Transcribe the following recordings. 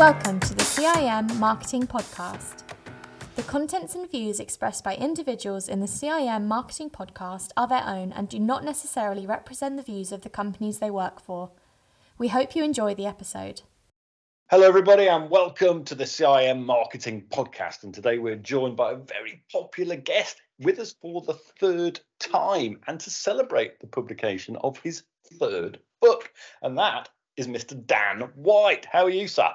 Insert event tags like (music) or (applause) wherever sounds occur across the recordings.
Welcome to the CIM Marketing Podcast. The contents and views expressed by individuals in the CIM Marketing Podcast are their own and do not necessarily represent the views of the companies they work for. We hope you enjoy the episode. Hello, everybody, and welcome to the CIM Marketing Podcast. And today we're joined by a very popular guest with us for the third time and to celebrate the publication of his third book. And that is Mr. Dan White. How are you, sir?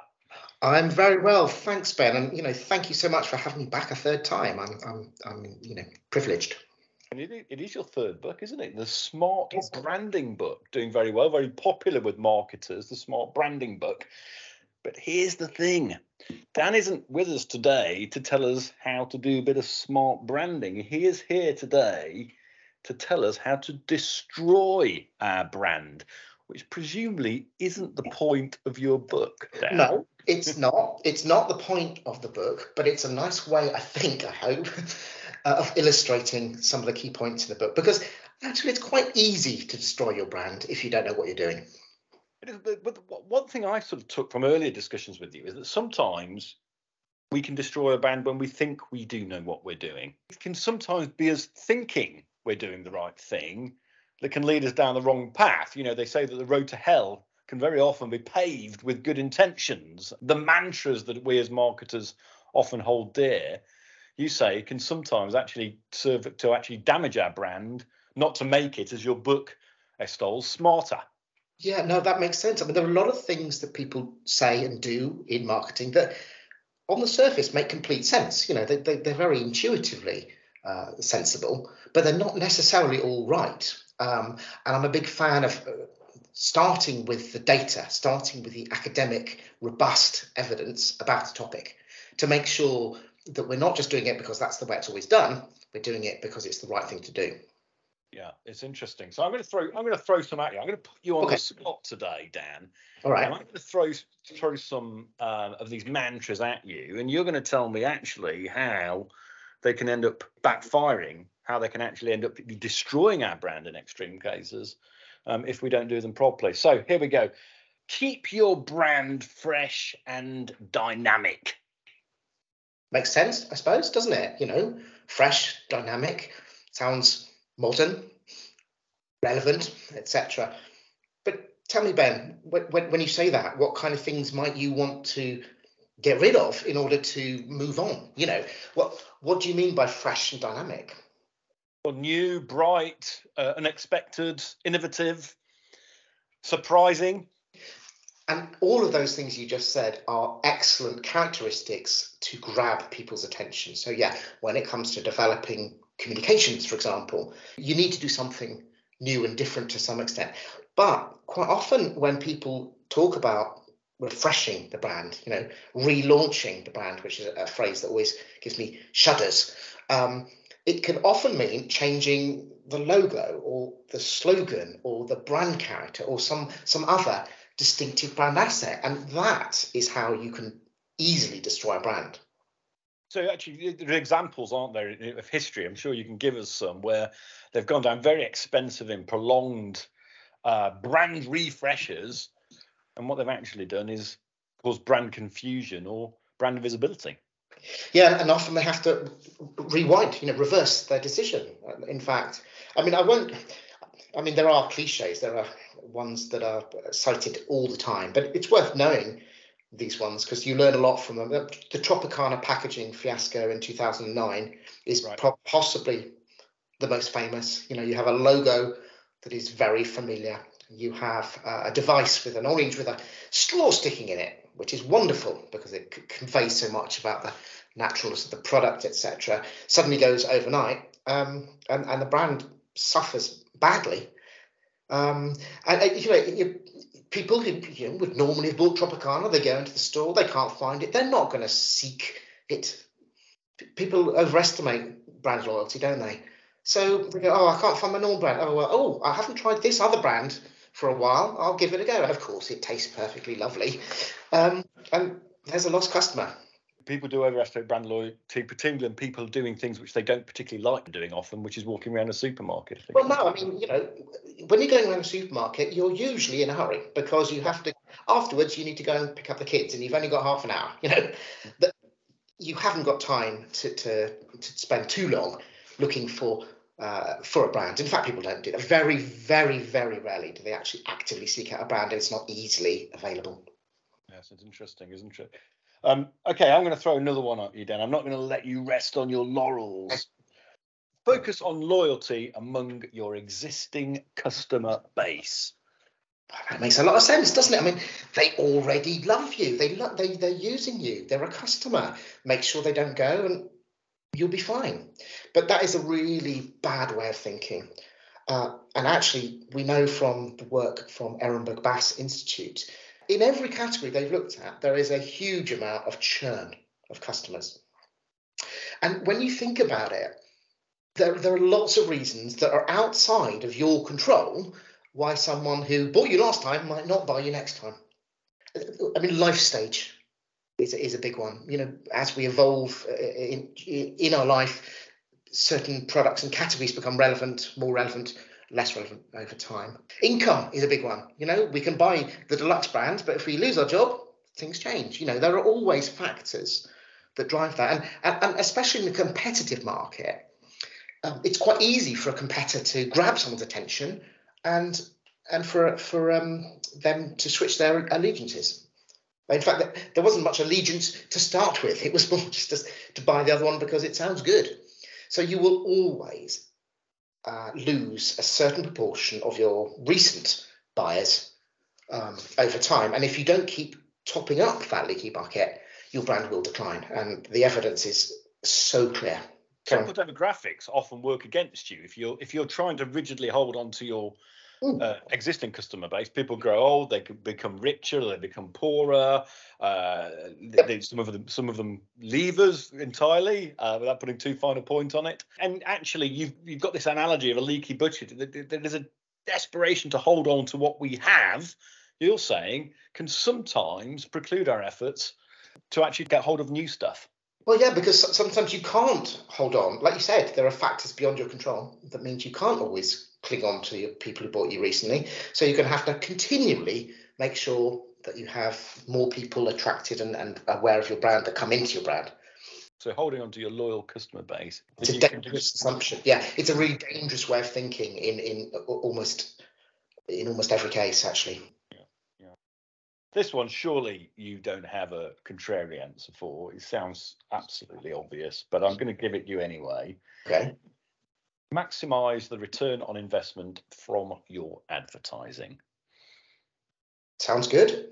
I'm very well, thanks, Ben, and you know, thank you so much for having me back a third time. I'm, I'm, I'm, you know, privileged. And it, it is your third book, isn't it? The Smart Branding book, doing very well, very popular with marketers. The Smart Branding book. But here's the thing: Dan isn't with us today to tell us how to do a bit of smart branding. He is here today to tell us how to destroy our brand which presumably isn't the point of your book. Dan. No, it's not. It's not the point of the book, but it's a nice way, I think, I hope, (laughs) uh, of illustrating some of the key points in the book. Because actually, it's quite easy to destroy your brand if you don't know what you're doing. But one thing I sort of took from earlier discussions with you is that sometimes we can destroy a brand when we think we do know what we're doing. It can sometimes be us thinking we're doing the right thing that can lead us down the wrong path. You know, they say that the road to hell can very often be paved with good intentions. The mantras that we as marketers often hold dear, you say, can sometimes actually serve to actually damage our brand, not to make it, as your book extols, smarter. Yeah, no, that makes sense. I mean, there are a lot of things that people say and do in marketing that, on the surface, make complete sense. You know, they, they, they're very intuitively uh, sensible, but they're not necessarily all right. Um, and I'm a big fan of uh, starting with the data, starting with the academic, robust evidence about a topic to make sure that we're not just doing it because that's the way it's always done, we're doing it because it's the right thing to do. Yeah, it's interesting. So I'm going to throw I'm going to throw some at you. I'm going to put you on okay. the spot today, Dan. All right. And I'm going to throw throw some uh, of these mantras at you, and you're going to tell me actually how they can end up backfiring how they can actually end up destroying our brand in extreme cases um, if we don't do them properly. So here we go. Keep your brand fresh and dynamic. Makes sense, I suppose, doesn't it? You know, fresh, dynamic, sounds modern, relevant, etc. But tell me, Ben, when, when you say that, what kind of things might you want to get rid of in order to move on? You know, what what do you mean by fresh and dynamic? New, bright, uh, unexpected, innovative, surprising. And all of those things you just said are excellent characteristics to grab people's attention. So, yeah, when it comes to developing communications, for example, you need to do something new and different to some extent. But quite often, when people talk about refreshing the brand, you know, relaunching the brand, which is a phrase that always gives me shudders. Um, it can often mean changing the logo or the slogan or the brand character or some some other distinctive brand asset. And that is how you can easily destroy a brand. So actually are examples aren't there of history? I'm sure you can give us some where they've gone down very expensive and prolonged uh, brand refreshers and what they've actually done is cause brand confusion or brand visibility yeah, and often they have to rewind, you know, reverse their decision. In fact, I mean, I won't. I mean, there are cliches. There are ones that are cited all the time, but it's worth knowing these ones because you learn a lot from them. The Tropicana packaging fiasco in 2009 is right. pro- possibly the most famous. You know, you have a logo that is very familiar. You have uh, a device with an orange with a straw sticking in it, which is wonderful because it c- conveys so much about the naturalness of the product, etc., suddenly goes overnight, um, and and the brand suffers badly. Um, and uh, you know, you, people who you know, would normally have bought Tropicana, they go into the store, they can't find it, they're not going to seek it. People overestimate brand loyalty, don't they? So they go, oh, I can't find my normal brand. Oh, well, oh, I haven't tried this other brand for a while. I'll give it a go. Of course, it tastes perfectly lovely. Um, and there's a lost customer people do overestimate brand loyalty, particularly in people doing things which they don't particularly like doing often, which is walking around a supermarket. Well, no, I mean, you know, when you're going around a supermarket, you're usually in a hurry because you have to afterwards you need to go and pick up the kids and you've only got half an hour you know that you haven't got time to, to, to spend too long looking for uh, for a brand. In fact, people don't do that. Very, very, very rarely do they actually actively seek out a brand and it's not easily available. Yes, it's interesting, isn't it? Um, okay, I'm going to throw another one at you, Dan. I'm not going to let you rest on your laurels. (laughs) Focus on loyalty among your existing customer base. That makes a lot of sense, doesn't it? I mean, they already love you. They lo- they they're using you. They're a customer. Make sure they don't go, and you'll be fine. But that is a really bad way of thinking. Uh, and actually, we know from the work from Ehrenberg Bass Institute, in every category they've looked at, there is a huge amount of churn of customers. And when you think about it, there, there are lots of reasons that are outside of your control why someone who bought you last time might not buy you next time. I mean, life stage is, is a big one. You know, as we evolve uh, in, in our life, certain products and categories become relevant, more relevant, less relevant over time. Income is a big one. You know, we can buy the deluxe brand, but if we lose our job, things change. You know, there are always factors that drive that, and and, and especially in the competitive market, um, it's quite easy for a competitor to grab someone's attention and and for for um, them to switch their allegiances. In fact, there wasn't much allegiance to start with. It was (laughs) more just to, to buy the other one because it sounds good. So you will always uh, lose a certain proportion of your recent buyers um, over time. And if you don't keep topping up that leaky bucket, your brand will decline. And the evidence is so clear. Chemical demographics often work against you if you're if you're trying to rigidly hold on to your uh, existing customer base. People grow old, they become richer, they become poorer. Uh, they, some of them, some of them leave us entirely uh, without putting too fine a point on it. And actually, you've you've got this analogy of a leaky budget. There's a desperation to hold on to what we have. You're saying can sometimes preclude our efforts to actually get hold of new stuff. Well, yeah, because sometimes you can't hold on. Like you said, there are factors beyond your control that means you can't always cling on to your people who bought you recently. So you're going to have to continually make sure that you have more people attracted and, and aware of your brand that come into your brand. So holding on to your loyal customer base. It's a dangerous assumption. Yeah, it's a really dangerous way of thinking in in uh, uh, almost in almost every case, actually. Yeah, yeah. This one, surely you don't have a contrary answer for. It sounds absolutely obvious, but I'm going to give it you anyway. Okay maximize the return on investment from your advertising. Sounds good.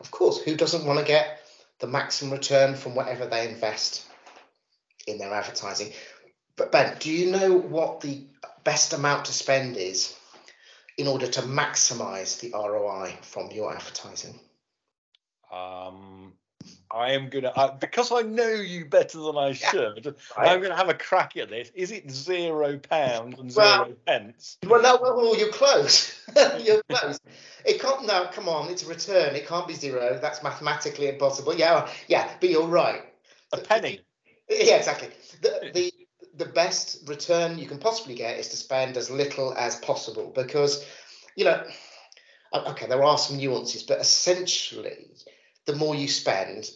Of course, who doesn't want to get the maximum return from whatever they invest in their advertising? But Ben, do you know what the best amount to spend is in order to maximize the ROI from your advertising? Um, I am gonna uh, because I know you better than I should. Yeah, right. I'm gonna have a crack at this. Is it zero pounds and well, zero pence? Well, no, well, you're close. (laughs) you're close. It can't. No, come on, it's a return. It can't be zero. That's mathematically impossible. Yeah, yeah, but you're right. A penny. (laughs) Yeah, exactly. The the the best return you can possibly get is to spend as little as possible because, you know, okay, there are some nuances, but essentially the more you spend,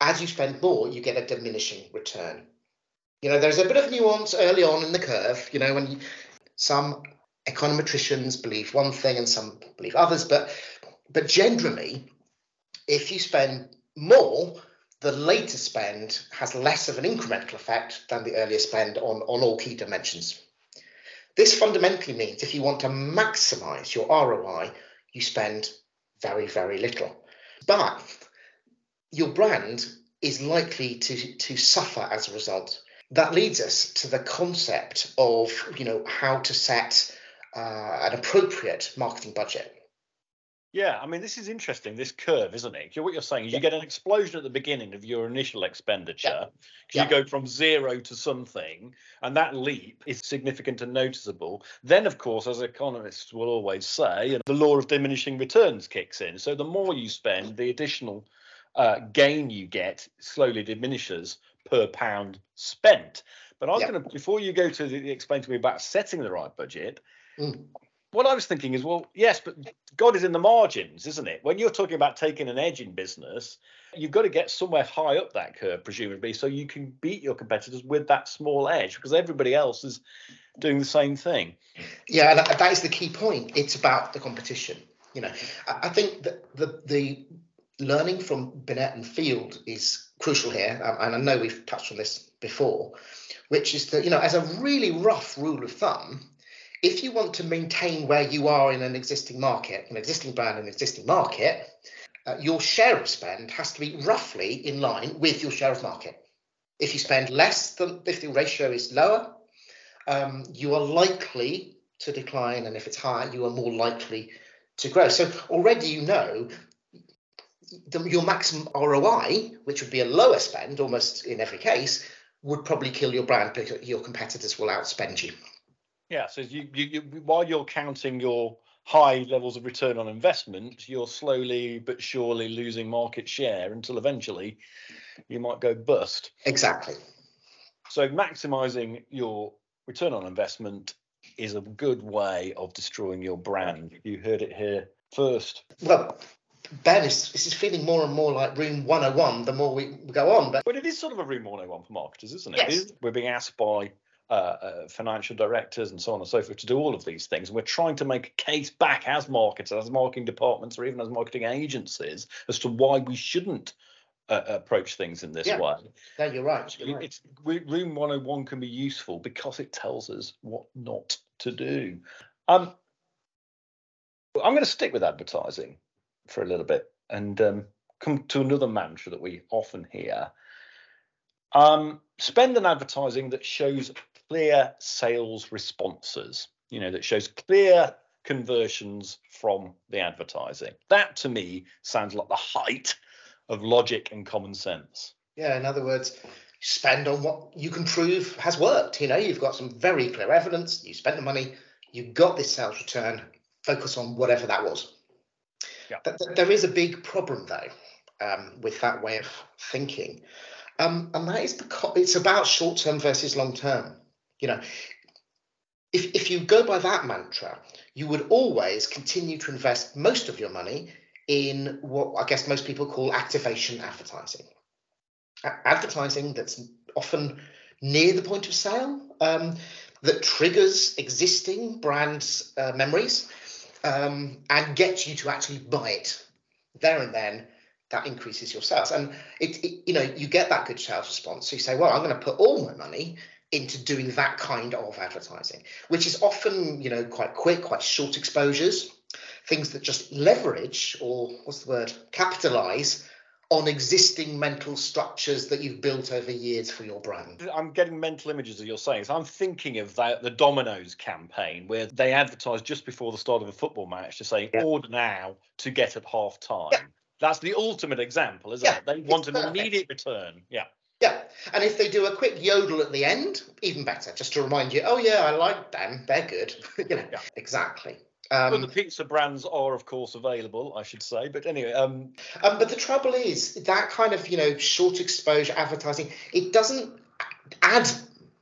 as you spend more, you get a diminishing return. You know, there's a bit of nuance early on in the curve, you know, when you, some econometricians believe one thing and some believe others, but but generally, if you spend more, the later spend has less of an incremental effect than the earlier spend on, on all key dimensions. This fundamentally means if you want to maximize your ROI, you spend very, very little but your brand is likely to to suffer as a result. That leads us to the concept of you know how to set uh, an appropriate marketing budget. Yeah, I mean, this is interesting. This curve, isn't it? What you're saying is yeah. you get an explosion at the beginning of your initial expenditure. Yeah. You go from zero to something, and that leap is significant and noticeable. Then, of course, as economists will always say, the law of diminishing returns kicks in. So the more you spend, the additional uh, gain you get slowly diminishes per pound spent. But I was yeah. going to, before you go to the, explain to me about setting the right budget, mm what I was thinking is, well, yes, but God is in the margins, isn't it? When you're talking about taking an edge in business, you've got to get somewhere high up that curve, presumably, so you can beat your competitors with that small edge because everybody else is doing the same thing. Yeah, that, that is the key point. It's about the competition. You know, I, think that the the learning from Binet and Field is crucial here, and I know we've touched on this before, which is that you know, as a really rough rule of thumb, if you want to maintain where you are in an existing market, an existing brand, an existing market, uh, your share of spend has to be roughly in line with your share of market. If you spend less than, if the ratio is lower, um, you are likely to decline, and if it's higher, you are more likely to grow. So already you know the, your maximum ROI, which would be a lower spend almost in every case, would probably kill your brand because your competitors will outspend you. Yeah, so you, you, you while you're counting your high levels of return on investment, you're slowly but surely losing market share until eventually you might go bust. Exactly. So maximizing your return on investment is a good way of destroying your brand. You heard it here first. Well, Ben, is this is feeling more and more like Room 101 the more we go on. But, but it is sort of a Room 101 for marketers, isn't it? Yes. We're being asked by uh, uh, financial directors and so on and so forth to do all of these things. And we're trying to make a case back as marketers, as marketing departments, or even as marketing agencies as to why we shouldn't uh, approach things in this yeah. way. No, you're right. You're it's, Room 101 can be useful because it tells us what not to do. Um, I'm going to stick with advertising for a little bit and um, come to another mantra that we often hear. Um, spend on advertising that shows clear sales responses, you know, that shows clear conversions from the advertising. That to me sounds like the height of logic and common sense. Yeah, in other words, spend on what you can prove has worked. You know, you've got some very clear evidence, you spent the money, you got this sales return, focus on whatever that was. Yeah. There is a big problem though um, with that way of thinking. Um, and that is because it's about short term versus long term. You know, if if you go by that mantra, you would always continue to invest most of your money in what I guess most people call activation advertising. A- advertising that's often near the point of sale, um, that triggers existing brands' uh, memories um, and gets you to actually buy it there and then. That increases your sales, and it, it, you know you get that good sales response. So you say, "Well, I'm going to put all my money into doing that kind of advertising, which is often, you know, quite quick, quite short exposures, things that just leverage or what's the word, capitalize on existing mental structures that you've built over years for your brand. I'm getting mental images of you're saying. So I'm thinking of that, the Domino's campaign where they advertise just before the start of a football match to say yeah. order now to get at half time. Yeah. That's the ultimate example, isn't yeah, it? They want an perfect. immediate return. Yeah. Yeah, and if they do a quick yodel at the end, even better, just to remind you, oh yeah, I like them, they're good. (laughs) you know, exactly. Um, well, the pizza brands are, of course, available, I should say. But anyway, um, um, but the trouble is that kind of you know short exposure advertising it doesn't add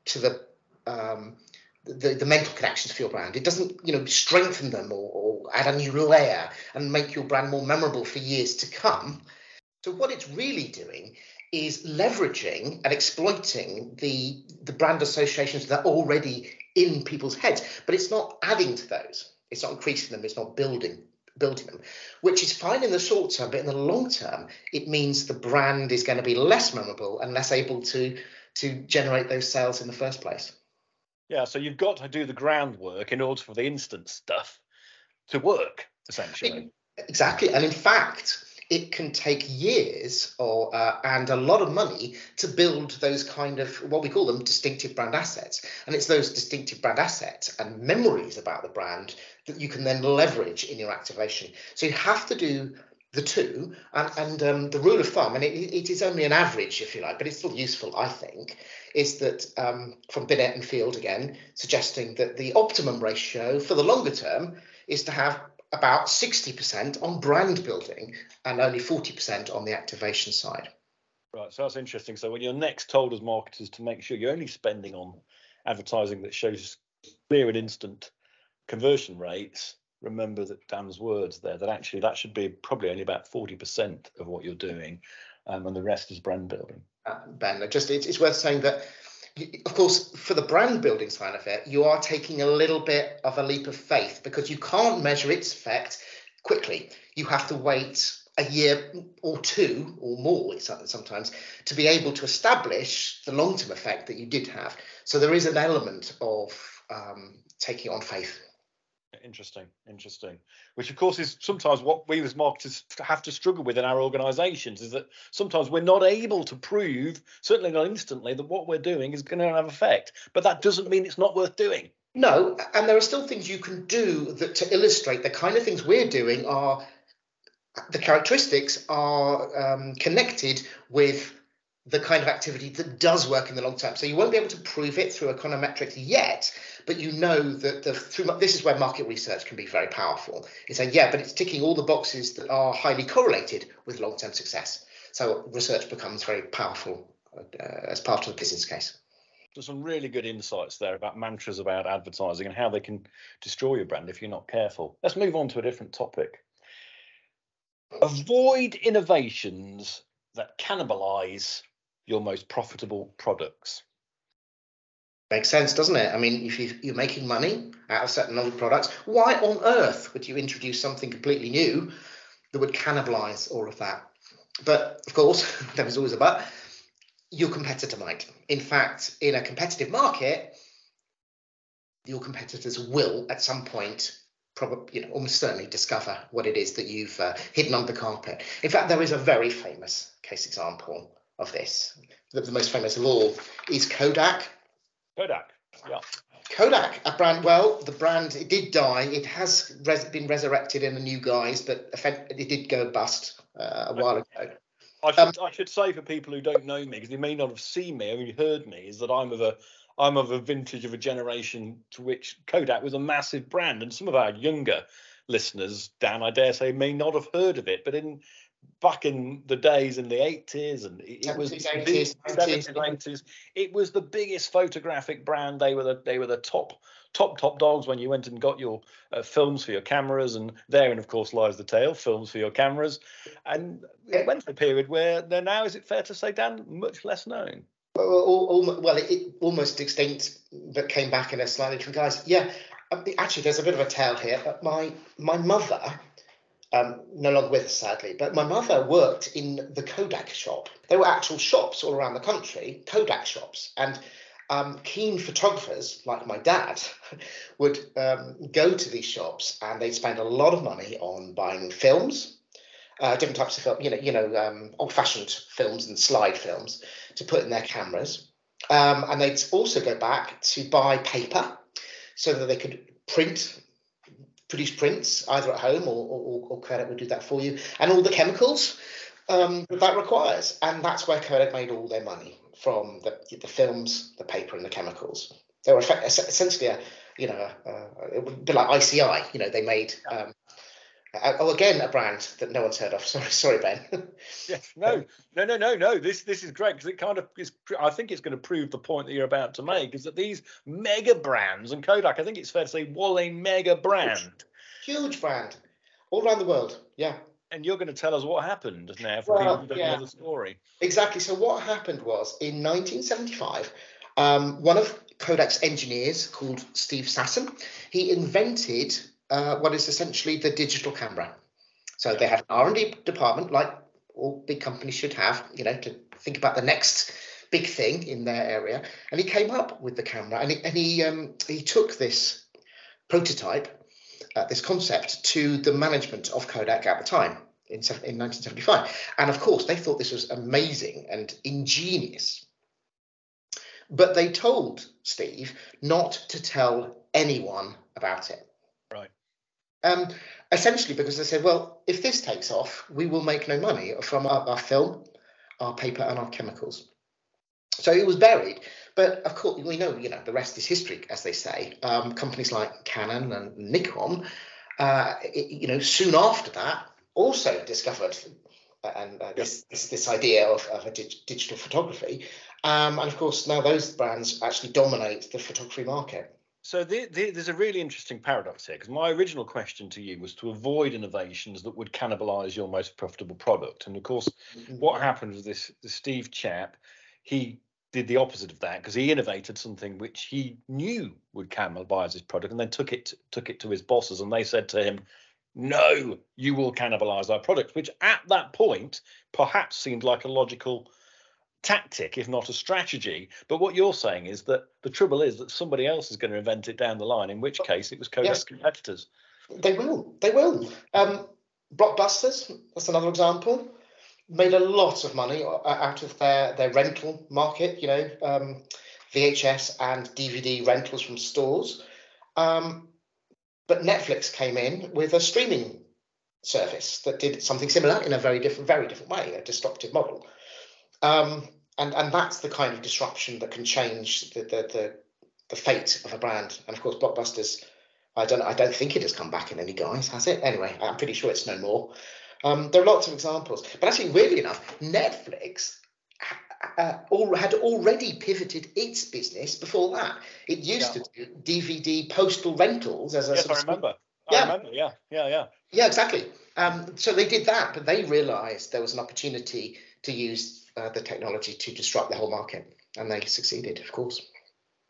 to the um, the, the mental connections for your brand. It doesn't you know strengthen them or, or add a new layer and make your brand more memorable for years to come. So what it's really doing is leveraging and exploiting the the brand associations that are already in people's heads, but it's not adding to those. It's not increasing them. It's not building building them, which is fine in the short term, but in the long term, it means the brand is going to be less memorable and less able to to generate those sales in the first place. Yeah, so you've got to do the groundwork in order for the instant stuff to work, essentially. Exactly, and in fact, it can take years or uh, and a lot of money to build those kind of what we call them distinctive brand assets and it's those distinctive brand assets and memories about the brand that you can then leverage in your activation so you have to do the two and, and um, the rule of thumb and it, it is only an average if you like but it's still useful i think is that um, from binet and field again suggesting that the optimum ratio for the longer term is to have about 60% on brand building and only 40% on the activation side. Right, so that's interesting. So when you're next told as marketers to make sure you're only spending on advertising that shows clear and instant conversion rates, remember that Dan's words there that actually that should be probably only about 40% of what you're doing, um, and the rest is brand building. Uh, ben, just it's, it's worth saying that of course, for the brand building side of it, you are taking a little bit of a leap of faith because you can't measure its effect quickly. You have to wait a year or two or more sometimes to be able to establish the long term effect that you did have. So there is an element of um, taking on faith. Interesting, interesting. Which, of course, is sometimes what we as marketers have to struggle with in our organisations is that sometimes we're not able to prove, certainly not instantly, that what we're doing is going to have effect. But that doesn't mean it's not worth doing. No, and there are still things you can do that to illustrate the kind of things we're doing are the characteristics are um, connected with the kind of activity that does work in the long term. So you won't be able to prove it through econometrics yet, but you know that the through this is where market research can be very powerful. It's saying, yeah, but it's ticking all the boxes that are highly correlated with long-term success. So research becomes very powerful uh, as part of the business case. There's some really good insights there about mantras about advertising and how they can destroy your brand if you're not careful. Let's move on to a different topic. Avoid innovations that cannibalize your most profitable products. Makes sense, doesn't it? I mean, if you're making money out of certain other products, why on earth would you introduce something completely new that would cannibalize all of that? But of course, (laughs) there is always a but. Your competitor might. In fact, in a competitive market, your competitors will at some point probably you know almost certainly discover what it is that you've uh, hidden under the carpet in fact there is a very famous case example of this. The, the most famous of all is Kodak. Kodak, yeah. Kodak, a brand. Well, the brand it did die. It has res- been resurrected in a new guise, but it did go bust uh, a while ago. I should, um, I should say for people who don't know me, because they may not have seen me or heard me, is that I'm of a I'm of a vintage of a generation to which Kodak was a massive brand, and some of our younger listeners, Dan, I dare say, may not have heard of it. But in back in the days in the 80s and it, it was 80s, 70s, 80s it was the biggest photographic brand. They were the they were the top top top dogs when you went and got your uh, films for your cameras and therein of course lies the tale films for your cameras. And it went to a period where they're now is it fair to say dan much less known? Well, well it, almost extinct but came back in a slightly different guise. Yeah actually there's a bit of a tale here my my mother um, no longer with us, sadly. But my mother worked in the Kodak shop. There were actual shops all around the country, Kodak shops, and um, keen photographers like my dad (laughs) would um, go to these shops and they'd spend a lot of money on buying films, uh, different types of film, you know, you know, um, old-fashioned films and slide films to put in their cameras, um, and they'd also go back to buy paper so that they could print produce prints either at home or, or, or Kodak would do that for you, and all the chemicals um, that requires. And that's where Kodak made all their money from the, the films, the paper, and the chemicals. They were essentially a, you know, a, a, a bit like ICI. You know, they made um, oh, again, a brand that no one's heard of. (laughs) Sorry, sorry, Ben. (laughs) yes, no, no, no, no, no. This this is great because it kind of is. I think it's going to prove the point that you're about to make is that these mega brands and Kodak. I think it's fair to say was a mega brand, huge, huge brand, all around the world. Yeah. And you're going to tell us what happened now for well, people who don't yeah. know the story. Exactly. So what happened was in 1975, um, one of Kodak's engineers called Steve Sasson, he invented uh, what is essentially the digital camera. So they had an R&D department, like all big companies should have, you know, to think about the next big thing in their area. And he came up with the camera, and he and he um, he took this prototype, uh, this concept, to the management of Kodak at the time in, in 1975. And of course, they thought this was amazing and ingenious. But they told Steve not to tell anyone about it. Um, essentially, because they said, well, if this takes off, we will make no money from our, our film, our paper, and our chemicals. So it was buried. But of course, we know, you know, the rest is history, as they say. Um, companies like Canon and Nikon, uh, it, you know, soon after that, also discovered uh, and uh, this, this, this idea of, of a dig- digital photography. Um, and of course, now those brands actually dominate the photography market. So the, the, there's a really interesting paradox here because my original question to you was to avoid innovations that would cannibalize your most profitable product. And of course, mm-hmm. what happened with this, this Steve chap, he did the opposite of that because he innovated something which he knew would cannibalize his product and then took it took it to his bosses and they said to him no you will cannibalize our product which at that point perhaps seemed like a logical tactic, if not a strategy. But what you're saying is that the trouble is that somebody else is going to invent it down the line, in which case it was Kodak's yes. competitors. They will. They will. Um, Blockbusters, that's another example, made a lot of money out of their, their rental market, you know, um, VHS and DVD rentals from stores. Um, but Netflix came in with a streaming service that did something similar in a very different, very different way, a disruptive model. Um, and and that's the kind of disruption that can change the, the the the, fate of a brand. And of course, Blockbusters, I don't I don't think it has come back in any guise, has it? Anyway, I'm pretty sure it's no more. Um, there are lots of examples, but actually, weirdly enough, Netflix uh, all, had already pivoted its business before that. It used yeah. to do DVD postal rentals as a. Yes, I remember. Yeah. I remember. Yeah, yeah, yeah. Yeah, exactly. Um, so they did that, but they realised there was an opportunity to use uh, the technology to disrupt the whole market, and they succeeded, of course.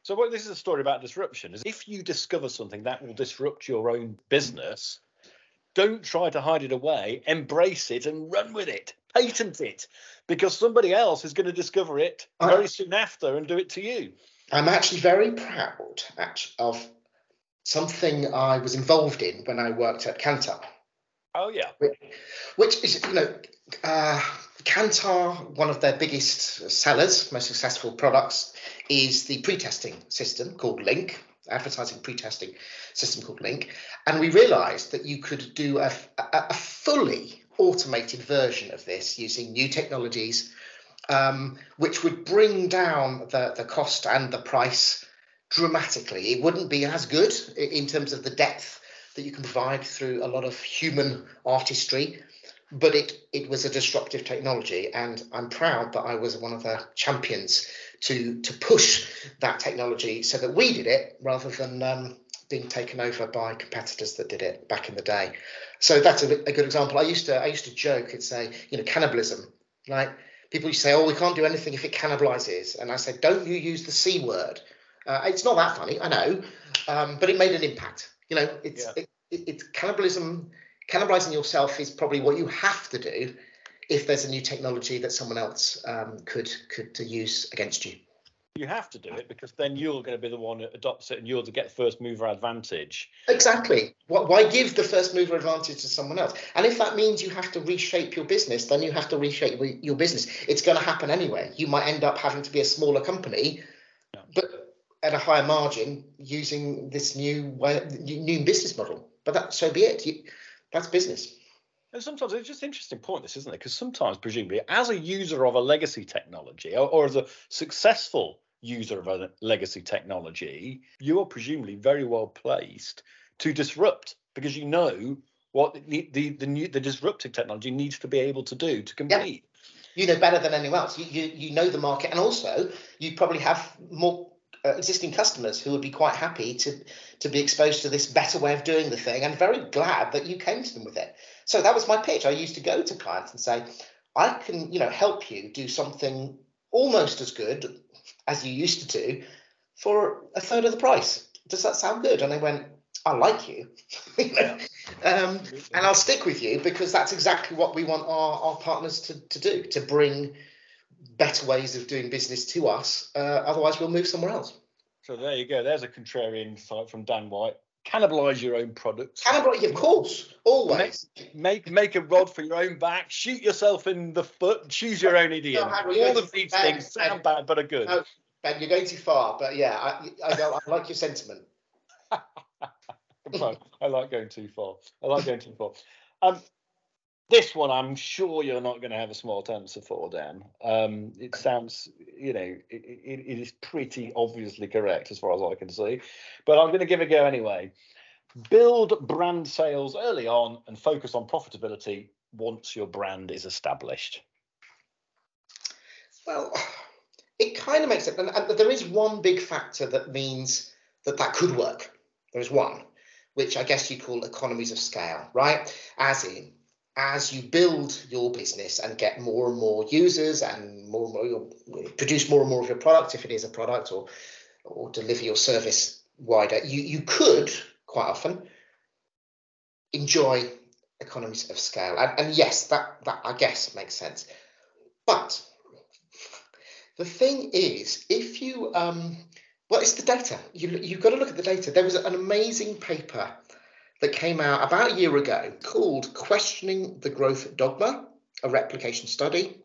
So, what this is a story about disruption. Is if you discover something that will disrupt your own business, don't try to hide it away. Embrace it and run with it. Patent it, because somebody else is going to discover it very soon after and do it to you. I'm actually very proud of something I was involved in when I worked at Kantar. Oh yeah. Which, which is, you know, uh, Kantar, one of their biggest sellers, most successful products, is the pre-testing system called Link, advertising pre-testing system called Link, and we realised that you could do a, a, a, fully automated version of this using new technologies, um, which would bring down the, the cost and the price dramatically. It wouldn't be as good in terms of the depth that you can provide through a lot of human artistry but it it was a disruptive technology, and I'm proud that I was one of the champions to to push that technology so that we did it rather than um, being taken over by competitors that did it back in the day. So that's a, a good example. I used to I used to joke and say, you know, cannibalism, right? People used to say, oh, we can't do anything if it cannibalizes, and I said, don't you use the c word. Uh, it's not that funny, I know, um, but it made an impact. You know, it's yeah. it, it, it's cannibalism cannibalizing yourself is probably what you have to do if there's a new technology that someone else um, could could use against you. You have to do it because then you're going to be the one that adopts it and you're to get first mover advantage. Exactly. Why give the first mover advantage to someone else? And if that means you have to reshape your business, then you have to reshape your business. It's going to happen anyway. You might end up having to be a smaller company, at a higher margin using this new way, new business model. But that so be it. You, that's business. And sometimes it's just an interesting point, this isn't it? Because sometimes, presumably, as a user of a legacy technology or, or as a successful user of a legacy technology, you are presumably very well placed to disrupt because you know what the the the, new, the disruptive technology needs to be able to do to compete. Yeah. You know better than anyone else. You, you you know the market, and also you probably have more existing customers who would be quite happy to to be exposed to this better way of doing the thing and very glad that you came to them with it. So that was my pitch. I used to go to clients and say i can you know help you do something almost as good as you used to do for a third of the price. Does that sound good? And they went i like you. (laughs) Um, and i'll stick with you because that's exactly what we want our, our partners to, to do to bring better ways of doing business to us. Uh, otherwise, we'll move somewhere else. So there you go. There's a contrarian insight from Dan White. Cannibalize your own products. Cannibalize, of course, always. Make, make, make a rod for your own back. Shoot yourself in the foot. Choose your own idiom. No, All of these ben, things sound ben, bad, but are good. No, Ben, you're going too far. But yeah, I, I, I like your sentiment. (laughs) I like going too far. I like going too far. Um, this one, I'm sure you're not going to have a small answer for, Dan. Um, it sounds, you know, it, it, it is pretty obviously correct as far as I can see, but I'm going to give it a go anyway. Build brand sales early on and focus on profitability once your brand is established. Well, it kind of makes it, and, and there is one big factor that means that that could work. There is one, which I guess you call economies of scale, right? As in, as you build your business and get more and more users and more and more produce more and more of your product, if it is a product, or or deliver your service wider, you you could quite often enjoy economies of scale. And, and yes, that that I guess makes sense. But the thing is, if you um, well, it's the data. You you've got to look at the data. There was an amazing paper that came out about a year ago called Questioning the Growth Dogma, a replication study.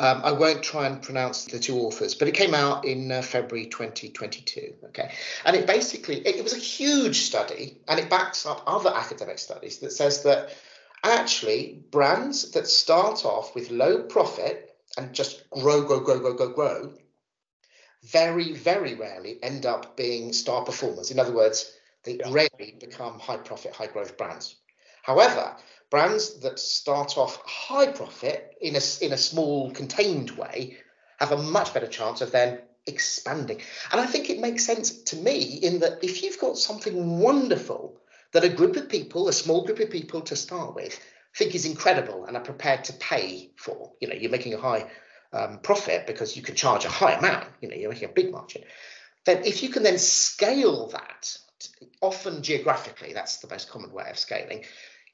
Um, I won't try and pronounce the two authors, but it came out in uh, February 2022. Okay, and it basically it, it was a huge study, and it backs up other academic studies that says that actually brands that start off with low profit and just grow, grow, grow, grow, grow, grow, very, very rarely end up being star performers. In other words, they yeah. rarely become high profit, high growth brands. However, brands that start off high profit in a, in a small contained way have a much better chance of then expanding. And I think it makes sense to me in that if you've got something wonderful that a group of people, a small group of people to start with, think is incredible and are prepared to pay for, you know, you're making a high um, profit because you can charge a high amount, you know, you're making a big margin. Then if you can then scale that often geographically, that's the most common way of scaling.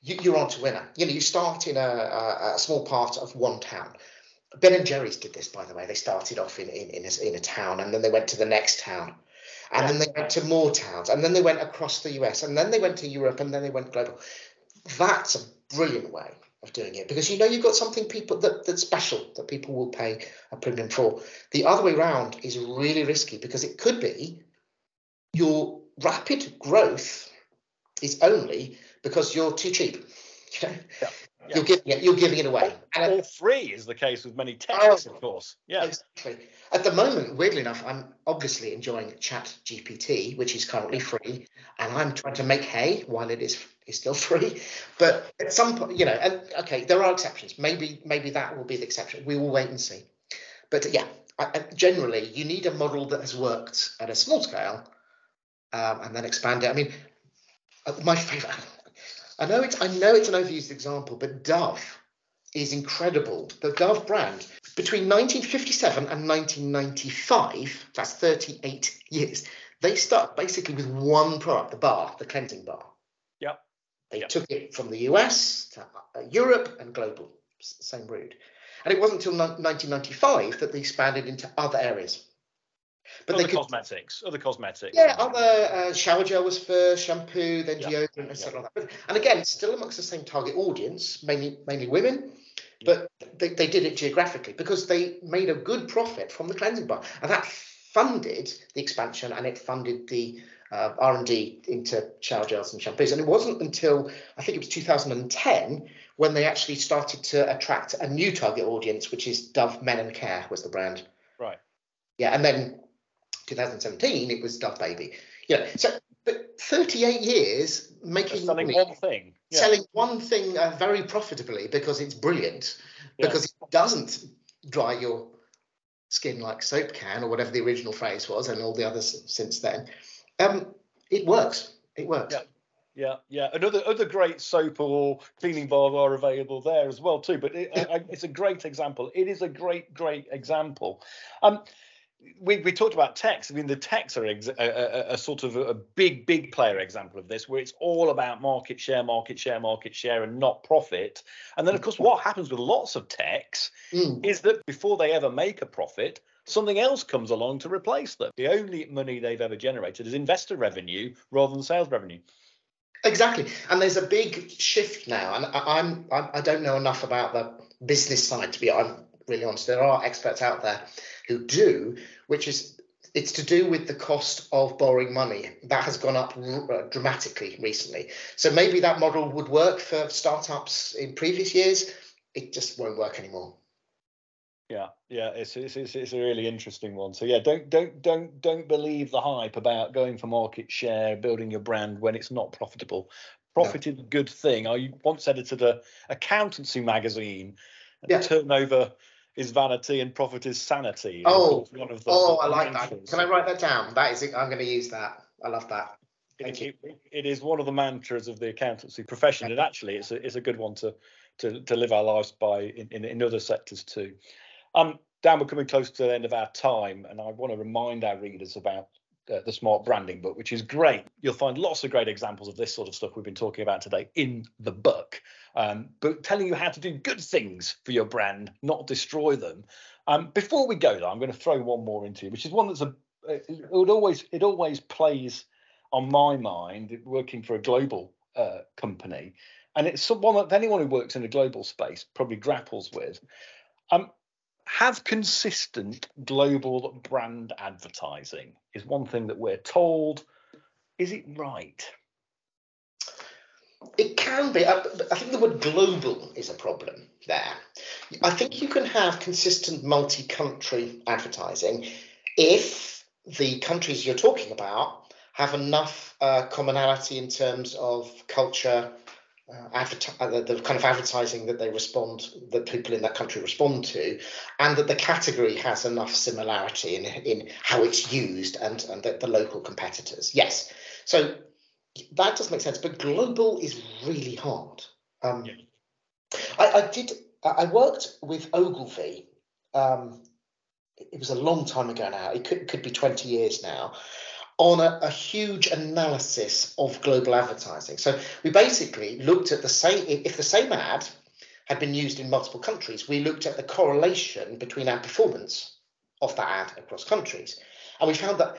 You, are on to winner. You know, you start in a, a, a, small part of one town. Ben and Jerry's did this, by the way. They started off in in, in, a, in a town, and then they went to the next town, and then they went to more towns, and then they went across the US, and then they went to Europe, and then they went global. That's a brilliant way of doing it because you know you've got something people that, that's special that people will pay a premium for. The other way around is really risky because it could be your rapid growth is only because you're too cheap. (laughs) You know? yeah, yeah. You're giving it, you're giving it away. And all free is the case with many techs, oh, of course. Yeah, exactly. At the moment, weirdly enough, I'm obviously enjoying Chat GPT, which is currently free, and I'm trying to make hay while it is is still (laughs) free. But at some point, you know, and okay, there are exceptions. Maybe maybe that will be the exception. We will wait and see. But yeah, I, generally, you need a model that has worked at a small scale um, and then expand it. I mean, uh, my favorite. (laughs) I know it's I know it's an overused example, but Dove is incredible. The Dove brand between 1957 and 1995, that's 38 years. They start basically with one product, the bar, the cleansing bar. Yep. They yep. took it from the US to uh, Europe and global, same route. And it wasn't until 1995 that they expanded into other areas. But other they could, cosmetics, other cosmetics. Yeah, other uh, shower gel was first, shampoo, then yeah. deodorant, and stuff like and again, still amongst the same target audience, mainly mainly women. Yeah. But they, they did it geographically because they made a good profit from the cleansing bar, and that funded the expansion and it funded the uh, R&D into shower gels and shampoos. And it wasn't until I think it was 2010 when they actually started to attract a new target audience, which is Dove Men and Care was the brand. Right. Yeah, and then 2017, it was Dove Baby. You know, so but 38 years making selling money, one thing, yeah. selling one thing uh, very profitably because it's brilliant, yeah. because it doesn't dry your skin like soap can or whatever the original phrase was, and all the others since then. Um, it works. It works. Yeah. Yeah, yeah. Another other great soap or cleaning bar are available there as well too. But it, I, it's a great example. It is a great, great example. Um, we, we talked about techs. I mean, the techs are ex- a, a, a, sort of a big, big player example of this, where it's all about market share, market share, market share, and not profit. And then, of course, what happens with lots of techs mm. is that before they ever make a profit, something else comes along to replace them. The only money they've ever generated is investor revenue rather than sales revenue. Exactly, and there's a big shift now, and I, I'm I, I don't know enough about the business side to be. I'm really honest. There are experts out there who do, which is it's to do with the cost of borrowing money that has gone up r- uh, dramatically recently. So maybe that model would work for startups in previous years. It just won't work anymore. Yeah, yeah, it's, it's it's it's a really interesting one. So yeah, don't don't don't don't believe the hype about going for market share, building your brand when it's not profitable. Profit no. is a good thing. I once edited a accountancy magazine. Yeah. Turnover is vanity and profit is sanity. Oh, one of the, oh, I like that. Can I write that down? That is, it. I'm going to use that. I love that. Thank it, you. It is one of the mantras of the accountancy profession, and actually, it's a it's a good one to to, to live our lives by in, in, in other sectors too. Um, Dan, we're coming close to the end of our time, and I want to remind our readers about uh, the Smart Branding book, which is great. You'll find lots of great examples of this sort of stuff we've been talking about today in the book, um, but telling you how to do good things for your brand, not destroy them. Um, before we go, though, I'm going to throw one more into you, which is one that's a it would always it always plays on my mind working for a global uh, company, and it's someone that anyone who works in a global space probably grapples with. Um, have consistent global brand advertising is one thing that we're told. Is it right? It can be. I, I think the word global is a problem there. I think you can have consistent multi country advertising if the countries you're talking about have enough uh, commonality in terms of culture, uh, uh, the, the, kind of advertising that they respond that people in that country respond to and that the category has enough similarity in in how it's used and and the, the local competitors. Yes. So that does make sense but global is really hard. Um, yeah. I, I, did i worked with ogilvy um, it was a long time ago now it could, could be 20 years now on a, a, huge analysis of global advertising. So we basically looked at the same, if the same ad had been used in multiple countries, we looked at the correlation between ad performance of that ad across countries. And we found that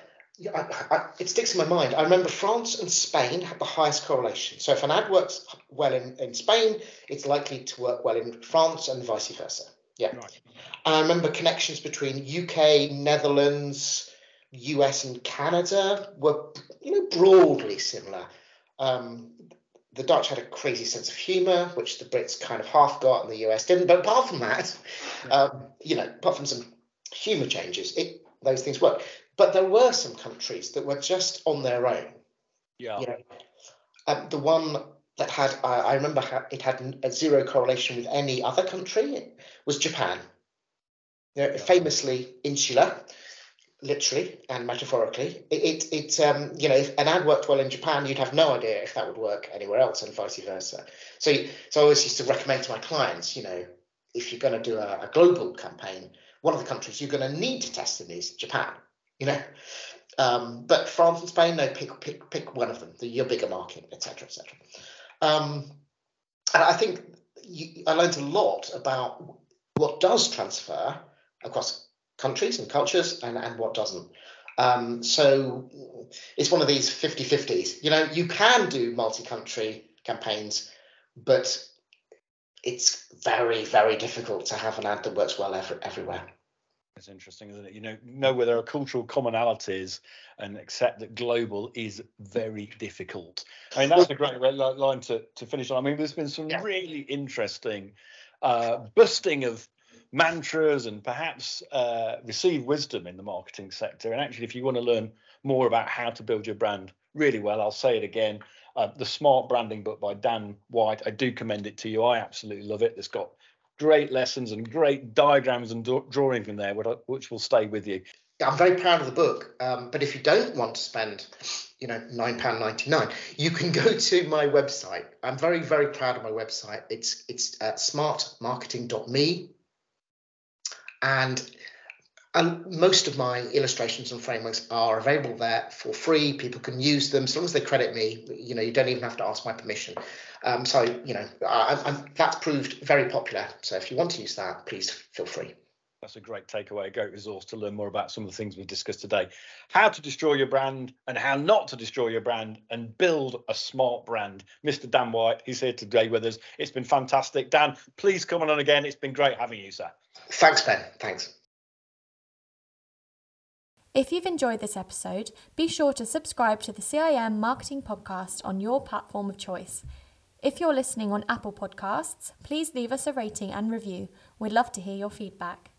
I, I, it sticks in my mind. I remember France and Spain had the highest correlation. So if an ad works well in, in Spain, it's likely to work well in France and vice versa. Yeah. Right. And I remember connections between UK, Netherlands, US and Canada were, you know, broadly similar. Um, the Dutch had a crazy sense of humour, which the Brits kind of half got and the US didn't. But apart from that, um, you know, apart from some humour changes, it those things work. But there were some countries that were just on their own. Yeah. You know, um, the one that had, I, I remember it had a zero correlation with any other country was Japan. You know, famously insular literally and metaphorically. It, it, it um, you know, if an ad worked well in Japan, you'd have no idea if that would work anywhere else, and vice versa. So, so I always used to recommend to my clients, you know, if you're going to do a, a global campaign, one of the countries you're going to need to test in is Japan. You know, um, but France and Spain, no, pick pick pick one of them, the, your bigger market, etc., etc. Um, and I think you, I learned a lot about what does transfer across countries and cultures and, and what doesn't. Um, so it's one of these 50 50s. You know, you can do multi country campaigns, but it's very, very difficult to have an ad that works well every, everywhere. It's interesting, isn't it? You know, know where there are cultural commonalities and accept that global is very difficult. I mean, that's a great line to, to finish on. I mean, there's been some yeah. really interesting uh, busting of mantras and perhaps uh, receive wisdom in the marketing sector. And actually, if you want to learn more about how to build your brand really well, I'll say it again. Uh, the Smart Branding book by Dan White. I do commend it to you. I absolutely love it. It's got great lessons and great diagrams and drawings in there, which will stay with you. I'm very proud of the book. Um, but if you don't want to spend, you know, nine pound ninety nine, you can go (laughs) to my website. I'm very very proud of my website. It's it's at smartmarketing.me and and most of my illustrations and frameworks are available there for free. People can use them as long as they credit me. You know, you don't even have to ask my permission. Um, so you know, I, that's proved very popular. So if you want to use that, please feel free. That's a great takeaway, a great resource to learn more about some of the things we've discussed today. How to destroy your brand and how not to destroy your brand and build a smart brand. Mr. Dan White, he's here today with us. It's been fantastic. Dan, please come on again. It's been great having you, sir. Thanks, Ben. Thanks. If you've enjoyed this episode, be sure to subscribe to the CIM Marketing Podcast on your platform of choice. If you're listening on Apple Podcasts, please leave us a rating and review. We'd love to hear your feedback.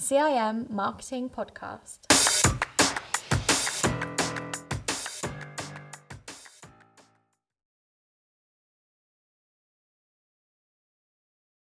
CIM Marketing Podcast.